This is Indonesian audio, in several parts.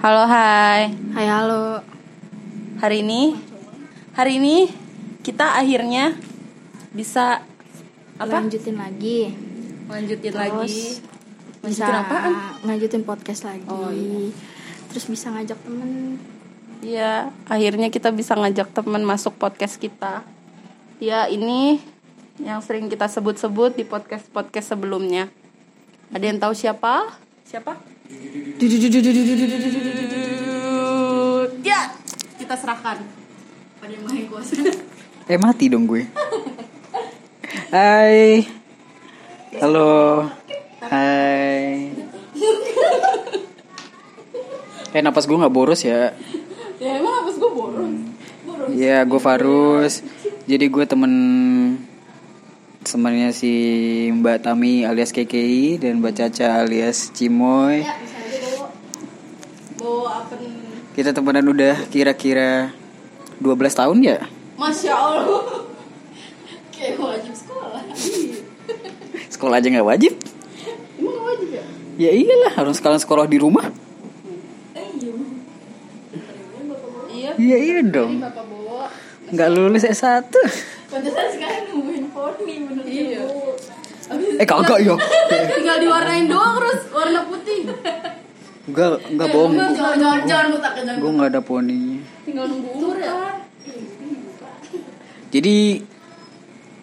Halo, hai. Hai halo. Hari ini hari ini kita akhirnya bisa apa? Lanjutin lagi. Lanjutin Terus lagi. Bisa Lanjutin apaan? Lanjutin podcast lagi. Oh, iya. Terus bisa ngajak temen. Iya, akhirnya kita bisa ngajak teman masuk podcast kita. Ya, ini yang sering kita sebut-sebut di podcast-podcast sebelumnya. Ada yang tahu siapa? Siapa? Ya, kita serahkan pada yang maha kuasa. Eh mati dong gue. Hai. Halo. Hai. Eh napas gue nggak boros ya. ya emang habis gue boros. Iya gue Farus. Jadi gue temen temannya si Mbak Tami alias KKI dan Mbak Caca alias Cimoy. Ya? Kita temenan udah kira-kira 12 tahun ya. Masya Allah. Kayak wajib sekolah. Sekolah aja nggak wajib. Emang gak wajib ya? Ya iyalah harus kalian sekolah di rumah. Iya. Iya iya dong. Nggak lulus S1 Pantesan sekarang nungguin poni bener iya. Eh kagak ya Tinggal diwarnain doang terus warna putih. Enggak Enggak bohong Jangan jangan jangan, jangan mutak jangan. Gue nggak ada poninya Tinggal nunggu umur ya. Jadi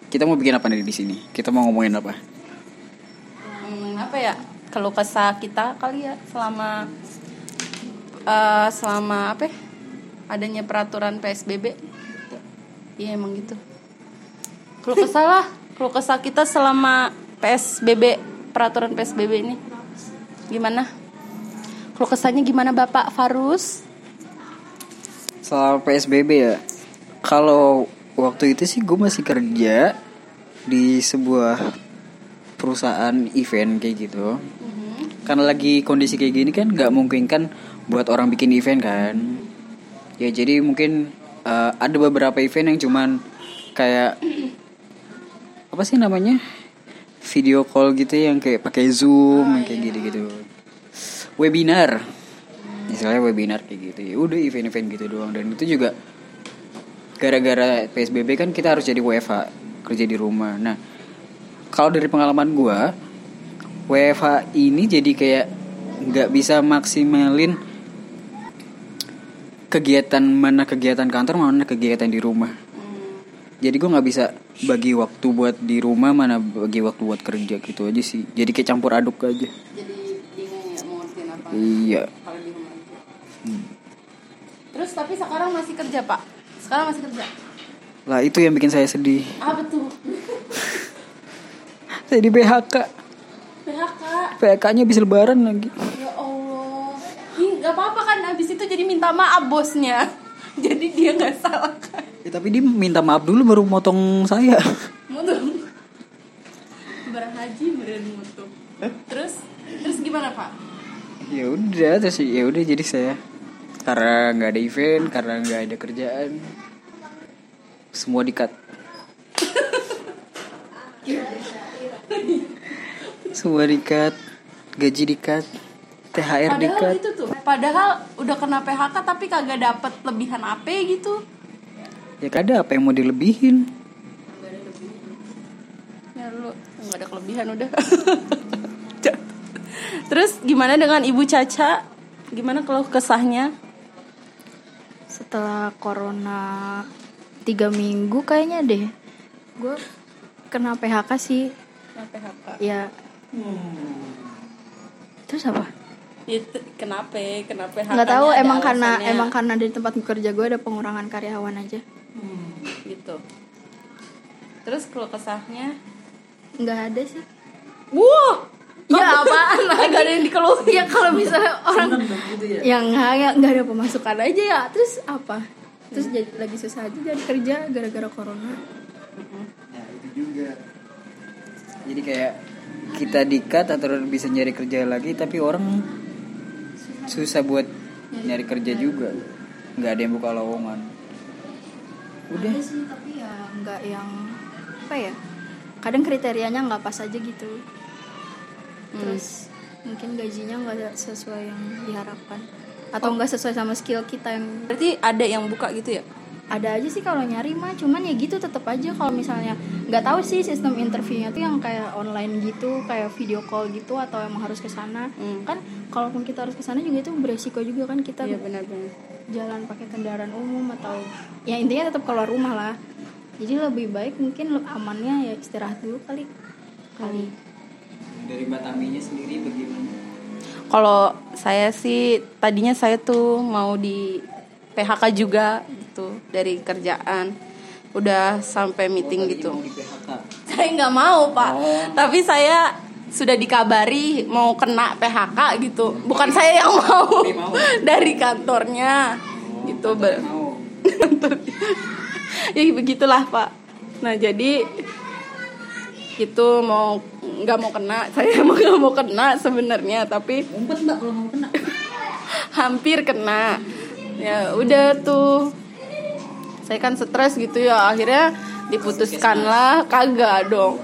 Kita mau bikin apa nih di sini Kita mau ngomongin apa Hmm, apa ya? Kalau kesah kita kali ya selama eh, selama apa? ya? Adanya peraturan PSBB. Iya emang gitu. Kalau kesah lah, kalau kesah kita selama PSBB peraturan PSBB ini. Gimana? Kalau kesahnya gimana Bapak Farus? Soal PSBB ya Kalau waktu itu sih gue masih kerja Di sebuah perusahaan event kayak gitu. Karena lagi kondisi kayak gini kan nggak mungkin kan buat orang bikin event kan. Ya jadi mungkin eh, ada beberapa event yang cuman kayak apa sih namanya video call gitu yang kayak pakai zoom yang kayak gitu-gitu. Webinar. Misalnya webinar kayak gitu. Ya udah event-event gitu doang. Dan itu juga gara-gara psbb kan kita harus jadi WFH kerja di rumah. Nah kalau dari pengalaman gua WFH ini jadi kayak nggak bisa maksimalin kegiatan mana kegiatan kantor mana kegiatan di rumah. Jadi gue nggak bisa bagi waktu buat di rumah mana bagi waktu buat kerja gitu aja sih jadi kayak campur aduk aja Jadi bingung ya mau ngertiin apa? iya kalau di rumah aja. Terus tapi sekarang masih kerja pak? Sekarang masih kerja? lah itu yang bikin saya sedih Apa tuh? saya di PHK PHK. PHK nya habis lebaran lagi Ya Allah. Nggak apa-apa kan abis itu jadi minta maaf bosnya. Jadi dia nggak salah? Ya, tapi dia minta maaf dulu baru motong saya Mutu. Berhaji beren mutu. Terus terus gimana pak? ya udah terus ya udah jadi saya karena nggak ada event karena nggak ada kerjaan semua dikat semua dikat gaji dikat THR Padahal dikat itu tuh. Padahal udah kena PHK tapi kagak dapet lebihan AP gitu. Ya kada apa yang mau dilebihin Ya lu nggak ada kelebihan udah. Terus gimana dengan Ibu Caca? Gimana kalau kesahnya? Setelah corona tiga minggu kayaknya deh. Gue kena PHK sih. PHK. Ya. Terus apa? Itu kenapa? Kenapa PHK? Nggak tahu emang karena emang karena di tempat kerja gue ada pengurangan karyawan aja. Gitu. Terus kalau kesahnya? Nggak ada sih. Wah. Ya apaan lagi? Gak ada yang dikeluhin. Ya kalau misalnya orang yang nggak ya nggak ada pemasukan aja ya terus apa? Terus jadi lagi susah aja jadi kerja gara-gara corona. Nah itu juga Jadi kayak kita dikat atau bisa nyari kerja lagi Tapi orang susah buat nyari kerja juga nggak ada yang buka lowongan Udah. Ada sih tapi ya nggak yang apa ya? Kadang kriterianya nggak pas aja gitu. Terus mungkin gajinya nggak sesuai yang diharapkan. Atau nggak sesuai sama skill kita yang berarti ada yang buka gitu ya? Ada aja sih kalau nyari mah cuman ya gitu tetap aja kalau misalnya nggak tahu sih sistem interviewnya tuh yang kayak online gitu kayak video call gitu atau emang harus ke sana. Hmm. kan kalaupun kita harus ke sana juga itu beresiko juga kan kita. Iya benar-benar jalan pakai kendaraan umum atau ya intinya tetap keluar rumah lah jadi lebih baik mungkin amannya ya istirahat dulu kali kali Dari Mbak Taminya sendiri bagaimana? kalau saya sih tadinya saya tuh mau di PHK juga gitu dari kerjaan udah sampai meeting gitu Mau di PHK. saya nggak mau pak Oh. tapi saya sudah dikabari mau kena PHK gitu. Bukan saya yang mau. Mau. dari kantornya. Gitu Ber- Mau. ya begitulah pak. Nah jadi itu mau nggak mau kena. Saya emang nggak mau kena sebenarnya tapi Ngumpet Mbak kalau mau kena. hampir kena. Ya udah tuh. Saya kan stres gitu ya. Akhirnya diputuskan lah kagak dong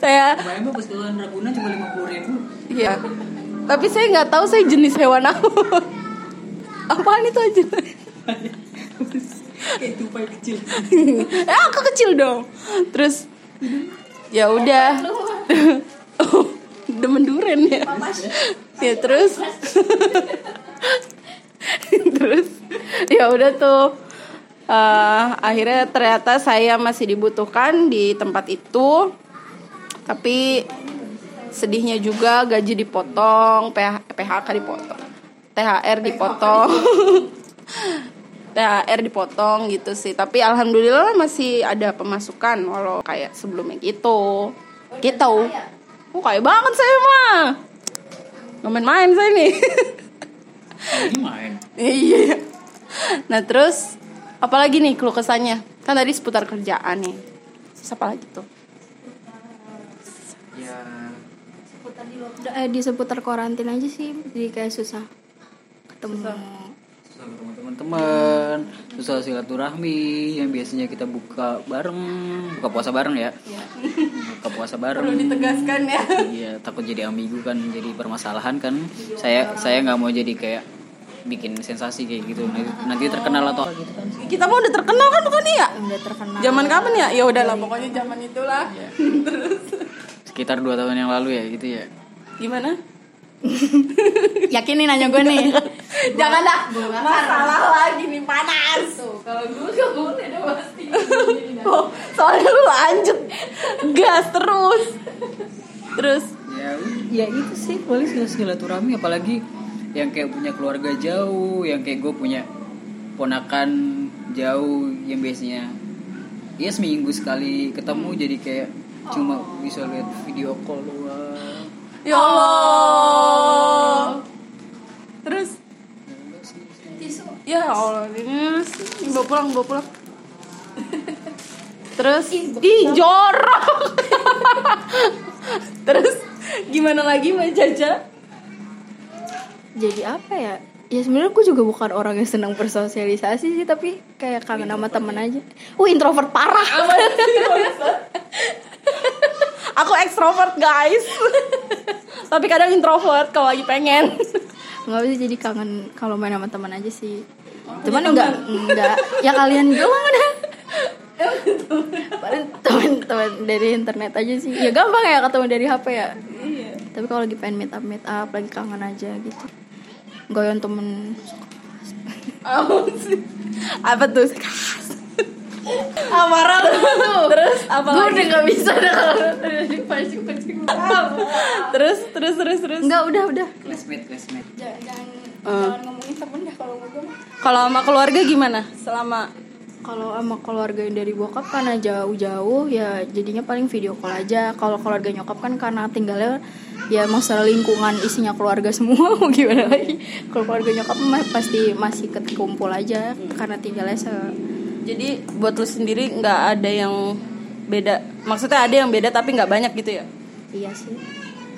saya keluar Ragunan cuma lima puluh ribu. ya tapi saya nggak tahu saya jenis hewan apa. Apaan itu aja? Kayak tupai kecil. eh aku kecil dong. Terus ya udah. Oh, demen duren ya? Ya terus. Terus ya udah tuh. Eh, akhirnya ternyata saya masih dibutuhkan di tempat itu tapi sedihnya juga gaji dipotong PH, PHK dipotong THR dipotong. THR dipotong gitu sih. Tapi alhamdulillah masih ada pemasukan walau kayak sebelumnya gitu. Gitu. Oh kayak banget saya mah nggak main-main saya nih main. iya. Nah terus apalagi nih keluh kesannya? Kan tadi seputar kerjaan nih. Terus apa lagi tuh Ya. Eh di seputar karantina aja sih jadi kayak susah ketemu Susah ketemu teman-teman, susah silaturahmi yang biasanya kita buka bareng, buka puasa bareng ya. Buka puasa bareng. perlu ditegaskan ya Iya, takut jadi ambigu kan jadi permasalahan kan. Saya saya nggak mau jadi kayak bikin sensasi kayak gitu. Nanti, nanti terkenal atau gitu kan. kita mau udah terkenal kan bukan ya udah terkenal zaman kapan ya ya udahlah pokoknya zaman itulah terus Sekitar dua tahun yang lalu ya gitu ya. Gimana? Yakin nih nanya gue nih jangan dah masalah lagi nih panas. Kalau gue gak boleh dong pasti. Oh, soalnya lu lanjut. Gas terus. Terus. Ya, ya itu sih. Paling silaturahmi apalagi yang kayak punya keluarga jauh, yang kayak gue punya ponakan jauh yang biasanya ya seminggu sekali ketemu jadi kayak cuma bisa lihat video call. Ya Allah. Terus? Ya Allah ini ini bawa pulang bawa pulang. Terus? Ih jorok. Terus gimana lagi mbak Caca jadi apa ya? Ya sebenarnya gue juga bukan orang yang senang bersosialisasi sih tapi kayak kangen sama temen aja. Uh introvert parah aku ekstrovert guys. Tapi kadang introvert kalau lagi pengen. Nggak bisa jadi kangen kalau main sama teman aja sih. Cuman enggak enggak. Ya kalian doang udah. Paling teman-teman dari internet aja sih. Ya gampang ya ketemu dari hp ya. Iya. Tapi kalau lagi pengen meet up meet up lagi kangen aja gitu. Goyon temen. Apa tuh amarah lu. Tuh. Terus apa gue udah nggak bisa dah kalau udah dipasung kucing terus terus terus terus. Enggak udah udah. Classmate, classmate. jangan jangan, Eh. jangan ngomongin temen dah kalau gue kalau sama keluarga gimana? Selama kalau sama keluarga yang dari bokap karena jauh-jauh ya jadinya paling video call aja. Kalau keluarga nyokap kan karena tinggalnya ya masalah lingkungan isinya keluarga semua mau gimana lagi? Kalau keluarga nyokap mah pasti masih kekumpul aja karena tinggalnya se jadi buat lu sendiri nggak ada yang beda? Maksudnya ada yang beda tapi nggak banyak gitu ya? Iya sih.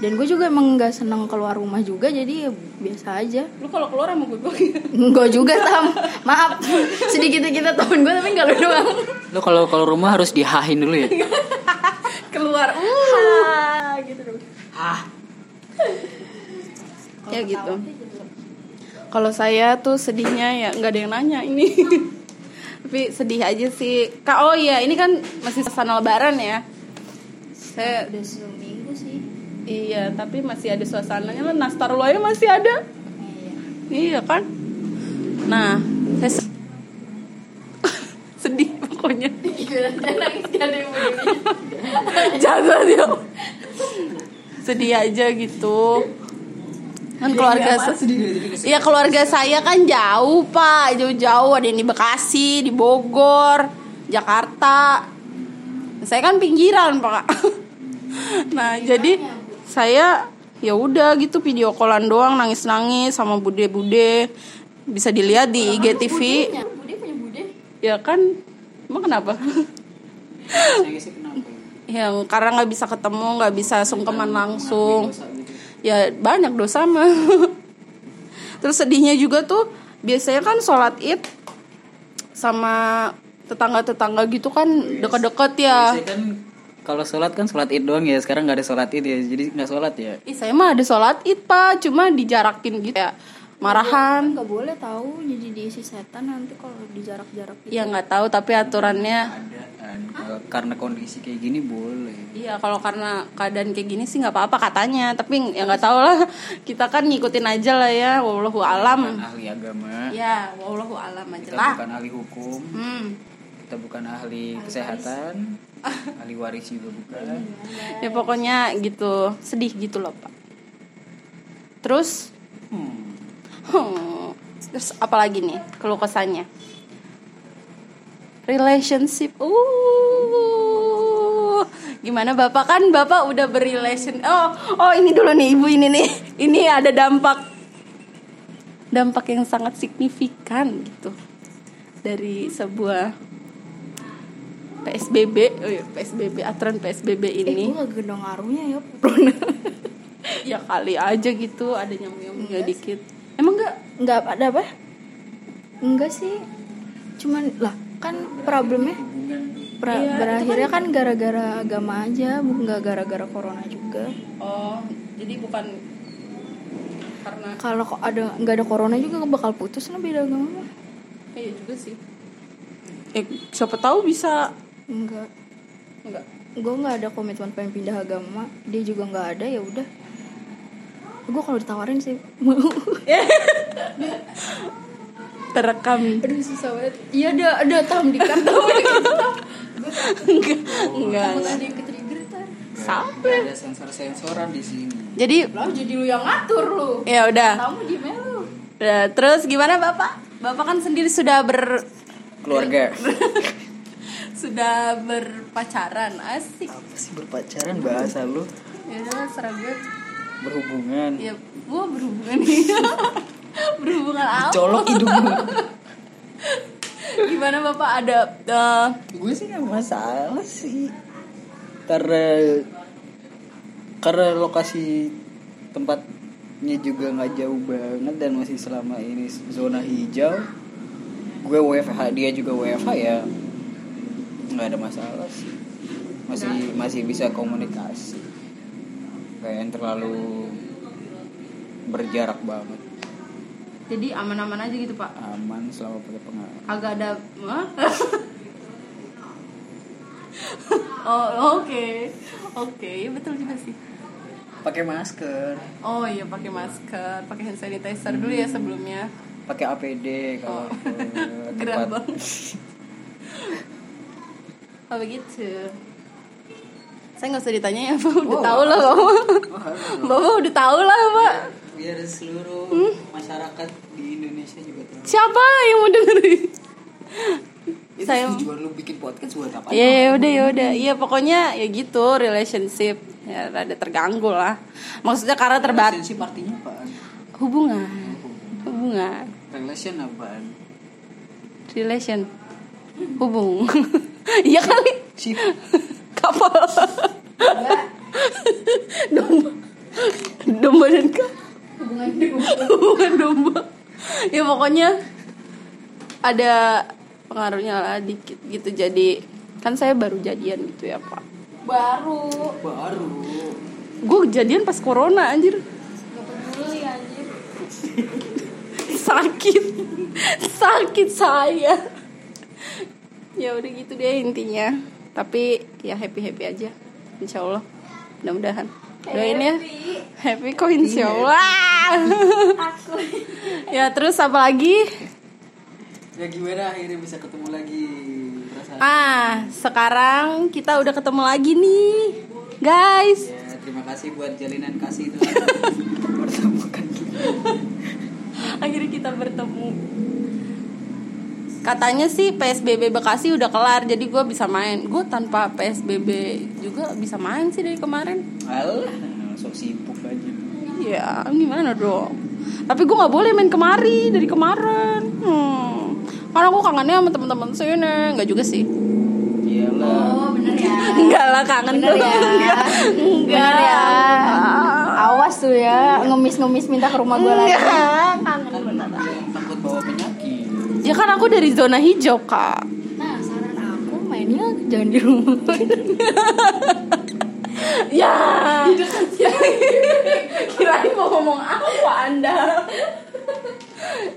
Dan gue juga emang nggak seneng keluar rumah juga jadi ya biasa aja. Lu kalau keluar sama gue gue Enggak juga tam. Maaf. Sedikit kita temen gue tapi nggak lu doang. Lo kalau kalau rumah harus dihahin dulu ya. keluar. Uh gitu dong. Ya gitu. kalau saya tuh sedihnya ya nggak ada yang nanya ini tapi sedih aja sih. Kak oh iya ini kan masih suasana lebaran ya? Saya udah seminggu sih. Iya tapi masih ada suasananya lah. Nastar lo masih ada. Iya. Iya kan? Nah saya se- sedih pokoknya. Jangan ya sedih aja gitu kan keluarga Iya keluarga saya kan jauh pak. Jauh-jauh. Ada yang di Bekasi Di Bogor Jakarta. Saya kan pinggiran pak. Nah jadi Saya ya udah gitu video callan doang nangis-nangis sama bude-bude. Bisa dilihat di IGTV bude punya bude? Ya kan emang kenapa? Yang karena nggak bisa ketemu nggak bisa sungkeman langsung ya banyak dosa mah. Terus sedihnya juga tuh biasanya kan sholat id sama tetangga-tetangga gitu kan deket-deket ya. Biasanya kan kalau sholat kan sholat id doang ya sekarang nggak ada sholat id ya jadi nggak sholat ya. Ih, saya mah ada sholat id pak cuma dijarakin gitu ya marahan. Nggak boleh tahu jadi diisi setan nanti kalau dijarak-jarak gitu. ya nggak tahu tapi aturannya ada kan. Karena kondisi kayak gini boleh. Iya kalau karena keadaan kayak gini sih nggak apa-apa katanya tapi ya nggak tahu lah. Kita kan ngikutin aja lah ya wallahu alam. bukan ahli agama. Ya wallahu alam aja kita lah. bukan ahli hukum. Hmm. kita bukan ahli kesehatan. Ahli waris juga bukan. Ya pokoknya gitu. Sedih gitu loh pak. Terus? Hmm. Hmm, terus apa lagi nih keluh kesahnya relationship. Uh. Gimana bapak? Kan bapak udah berrelation oh oh ini dulu nih ibu ini nih. Ini ada dampak. Dampak yang sangat signifikan gitu dari sebuah PSBB oh iya, PSBB aturan PSBB eh ini. gue gak gendong ngaruhnya ya corona ya kali aja gitu ada nyamuk-nyamuknya dikit emang enggak nggak ada apa? Enggak sih. Cuman lah kan problemnya pra- itu berakhirnya kan gara-gara agama aja bukan nggak gara-gara corona juga. Oh jadi bukan karena kalau kok ada nggak ada corona juga bakal putus lah beda agama. Iya juga sih. Eh siapa tahu bisa. Enggak enggak gue nggak ada komitmen pengen pindah agama. Dia juga nggak ada ya udah gue kalau ditawarin sih mau. Terekam. Aduh susah banget. Iya ada ada tam di kartu enggak enggak. enggak ada yang ketrigger sampai ada sensor sensoran di sini. Jadi lah jadi lu yang ngatur lu. Ya udah. Kamu di lu. Udah, terus gimana bapak? Bapak kan sendiri sudah ber keluarga. Sudah berpacaran asik. Apa sih berpacaran? Bahasa lu. Ya gue berhubungan. Ya gua berhubungan berhubungan apa? Colok hidung gimana bapak? Ada eh, gue sih nggak masalah sih. Karena karena lokasi tempatnya juga nggak jauh banget dan masih selama ini zona hijau. Gue WFH dia juga WFH ya. Nggak ada masalah sih. Masih masih bisa komunikasi kayak yang terlalu berjarak banget. Jadi aman-aman aja gitu pak? Aman selama pakai pengaruh. Agak ada oh oke. Oke ya betul juga sih. Pakai masker. Oh iya pakai masker pakai hand sanitizer dulu ya sebelumnya. Pakai APD kalau Oh. banget. Oh begitu saya nggak usah ditanya ya pak udah Oh, tahu lah bapak bapak udah tahu lah pak biar seluruh Hmm? masyarakat di Indonesia juga tahu. siapa yang mau dengerin Itu Saya- tujuan lu bikin podcast buat apa? Ya ya udah ya udah. Iya pokoknya ya gitu relationship ya rada terganggu lah. Maksudnya karena terbat Relationship artinya apaan? hubungan. Hubungan. Relation apaan? Relation. Hubung. Iya kali. Kapal. Domba. Domba dan kapal. hubungan domba Hubungan domba. Ya pokoknya ada pengaruhnya lah dikit gitu jadi kan saya baru jadian gitu ya pak baru Baru. gue jadian pas corona anjir Gak peduli anjir. sakit sakit saya ya udah gitu deh intinya tapi ya happy happy aja insya Allah mudah-mudahan doain ya. happy. Kok insya Allah Aku. ya terus apa lagi? Ya gimana akhirnya bisa ketemu lagi? Perasaan? ah sekarang kita udah ketemu lagi nih guys. Ya terima kasih buat jalinan kasih itu. Akhirnya kita bertemu katanya sih PSBB Bekasi udah kelar jadi gue bisa main gue tanpa PSBB juga bisa main sih dari kemarin Alah, sok sibuk aja. Iya, gimana dong? Tapi gue nggak boleh main kemari dari kemarin. Hmm. Karena gue kangennya sama teman-teman sini, nggak juga sih. Iyalah. Oh bener ya. Enggak lah kangen Bener tuh. ya. Enggak. Enggak. Bener ya. Awas tuh ya ngemis-ngemis minta ke rumah gue lagi. Enggak, kangen beneran. Jangan takut bawa penyakit. Ya kan aku dari zona hijau, Kak. Nah saran aku mainnya jangan di rumah. Ya. Kirain mau ngomong apa Anda?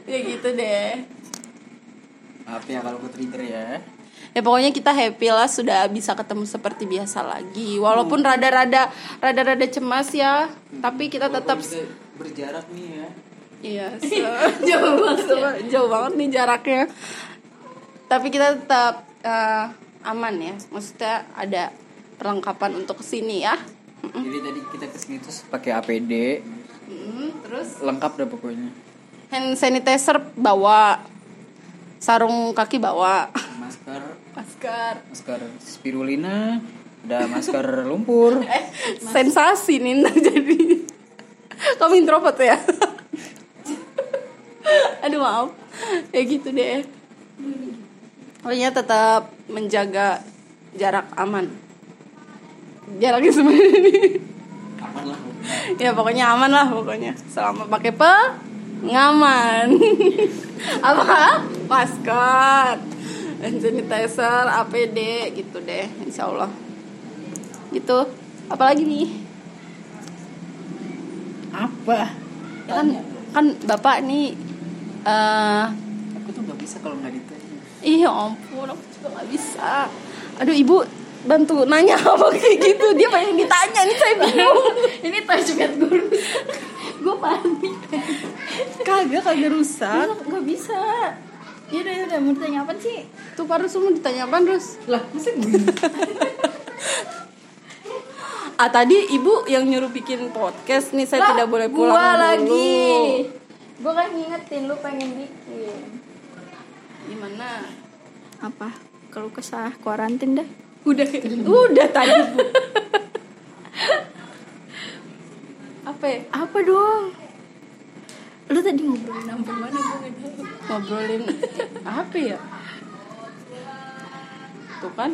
ya gitu deh. Maaf ya kalau gue trigger ya. ya pokoknya kita happy lah sudah bisa ketemu seperti biasa lagi walaupun rada-rada rada-rada cemas ya tapi kita tetap berjarak nih ya. Iya jauh banget jauh banget nih jaraknya. Tapi kita tetap eh, aman ya. Maksudnya ada perlengkapan untuk ke sini ya. Jadi tadi kita ke sini terus pakai APD, Mm, terus? Lengkap dah pokoknya. hand sanitizer bawa. Sarung kaki bawa. Masker, masker. Masker spirulina, ada masker lumpur. eh sensasi nih jadi. Kamu introvert ya aduh maaf. Ya gitu deh. Pokoknya tetap menjaga jarak aman. Jaraknya sebenarnya Aman lah. ya pokoknya aman lah pokoknya. Selama pakai pengaman apa? Masker. Hand sanitizer APD gitu deh insya Allah gitu. Apalagi nih? Apa? ya kan kan bapak nih eh Aku tuh gak bisa kalau nggak ditanya. iya ampun aku juga nggak bisa aduh ibu bantu nanya apa kayak gitu dia pengen ditanya nih saya bingung Ini touchpad gue Gue panik. kagak kagak rusak Gak bisa. Ya udah, udah mau ditanya apa sih? tuh baru semua ditanya apa terus Lah, gue? ah tadi ibu yang nyuruh bikin podcast nih saya tidak boleh pulang gua dulu lagi. Gue kan ngingetin lu pengen bikin. gimana Apa? Kalau kesah kuarantin dah. udah udah tadi bu apa ya? Apa dong? Lu tadi ngobrolin apa mana gue ngobrolin apa ya tuh kan.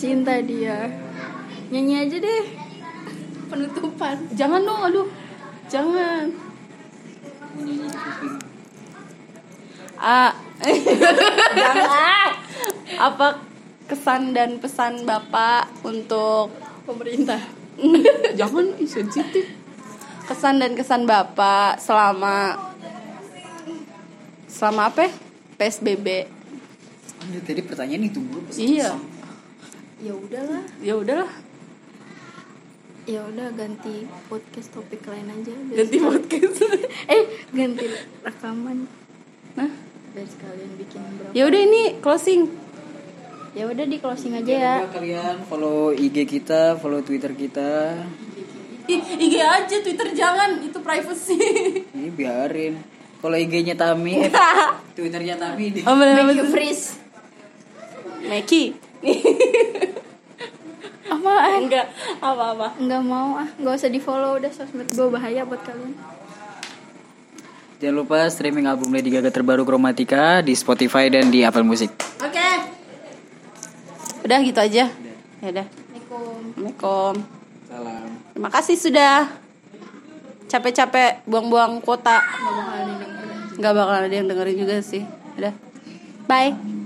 Cinta dia. Nyanyi aja deh. Penutupan. jangan dong aduh jangan Kuping. ah jangan apa kesan dan pesan bapak untuk Pemerintah. jangan sensitif kesan dan kesan bapak selama selama apa ya? psbb Oh, ini tadi pertanyaan itu gue. iya Ya udahlah. ya udahlah Ya udah ganti podcast topik lain aja. biar ganti sekali- podcast. Eh ganti rekaman. Nah biar sekalian bikin berapa? Ya udah ini closing. Ya udah di closing aja ya lupa kalian follow IG kita, follow Twitter kita. Ih, IG aja Twitter jangan. Itu privacy. Ini biarin. Kalau IG-nya Tami, eh, Twitternya Tami oh, bener, make you freeze. Meki apaan? Enggak apa-apa. Nggak mau ah. Nggak usah di follow udah sosmed gue bahaya buat kalian. Jangan lupa streaming album Lady Gaga terbaru Chromatica di Spotify dan di Apple Music. oke. Udah gitu aja. Ya udah. Assalamualaikum. Assalamualaikum. Salam. terima kasih sudah capek-capek buang-buang kuota. Nggak bakal ada yang denger. nggak bakal ada yang dengerin juga sih. Udah. Bye